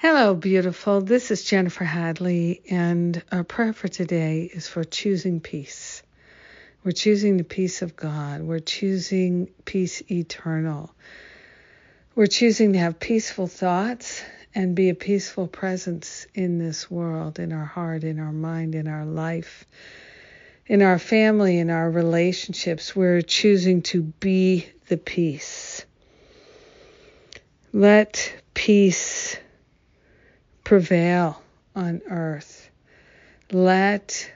Hello, beautiful. This is Jennifer Hadley, and our prayer for today is for choosing peace. We're choosing the peace of God. We're choosing peace eternal. We're choosing to have peaceful thoughts and be a peaceful presence in this world, in our heart, in our mind, in our life, in our family, in our relationships. We're choosing to be the peace. Let peace prevail on earth. Let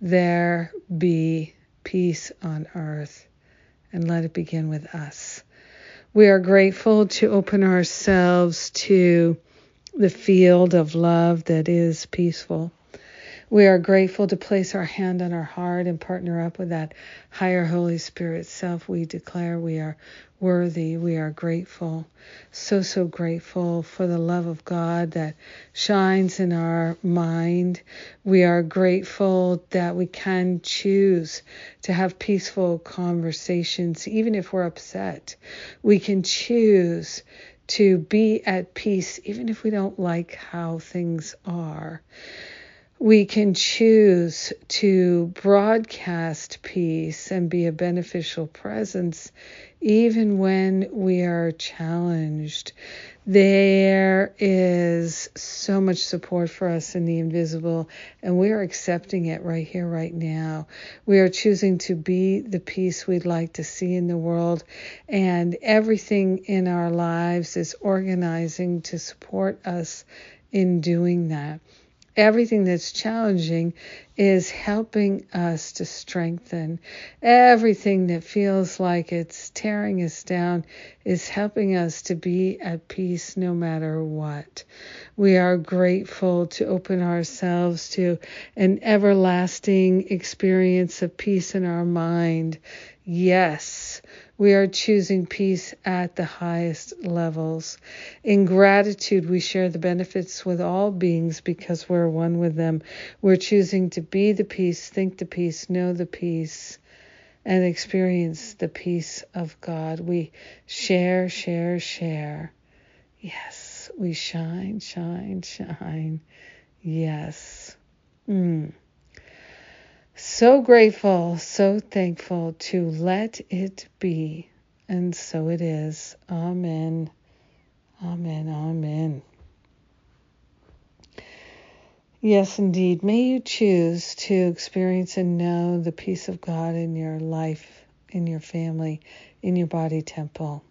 there be peace on earth and let it begin with us. We are grateful to open ourselves to the field of love that is peaceful. We are grateful to place our hand on our heart and partner up with that higher Holy Spirit self. We declare we are worthy. We are grateful, so, so grateful for the love of God that shines in our mind. We are grateful that we can choose to have peaceful conversations, even if we're upset. We can choose to be at peace, even if we don't like how things are we can choose to broadcast peace and be a beneficial presence even when we are challenged. There is so much support for us in the invisible, and we are accepting it right here, right now. We are choosing to be the peace we'd like to see in the world, and everything in our lives is organizing to support us in doing that everything that's challenging is helping us to strengthen. Everything that feels like it's tearing us down is helping us to be at peace no matter what. We are grateful to open ourselves to an everlasting experience of peace in our mind. Yes, we are choosing peace at the highest levels. In gratitude, we share the benefits with all beings because we're one with them. We're choosing to be the peace, think the peace, know the peace, and experience the peace of God. We share, share, share. Yes, we shine, shine, shine. Yes. Mm so grateful, so thankful to let it be. And so it is. Amen. Amen. Amen. Yes, indeed. May you choose to experience and know the peace of God in your life, in your family, in your body temple.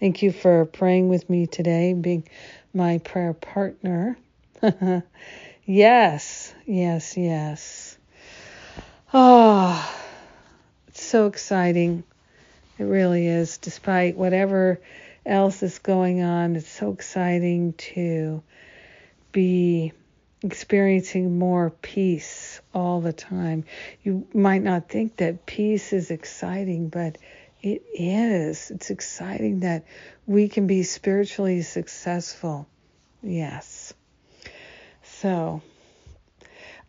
Thank you for praying with me today, being my prayer partner. yes, yes, yes. Oh, it's so exciting. It really is. Despite whatever else is going on, it's so exciting to be experiencing more peace all the time. You might not think that peace is exciting, but it is. It's exciting that we can be spiritually successful. Yes. So,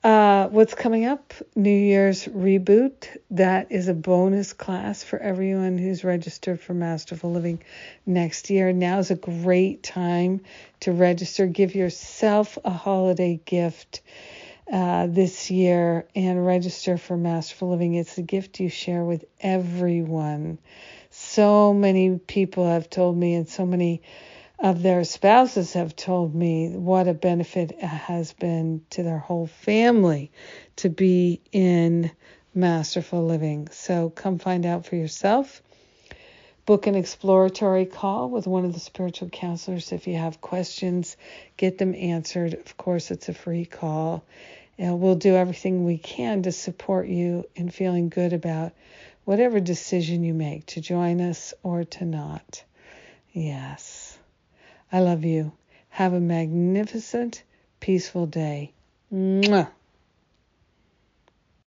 uh, what's coming up? New Year's Reboot. That is a bonus class for everyone who's registered for Masterful Living next year. Now is a great time to register. Give yourself a holiday gift uh, this year and register for Masterful Living. It's a gift you share with everyone. So many people have told me, and so many of their spouses have told me what a benefit it has been to their whole family to be in masterful living. So come find out for yourself. Book an exploratory call with one of the spiritual counselors if you have questions. Get them answered. Of course, it's a free call. And we'll do everything we can to support you in feeling good about whatever decision you make to join us or to not. Yes. I love you. Have a magnificent, peaceful day. Mwah.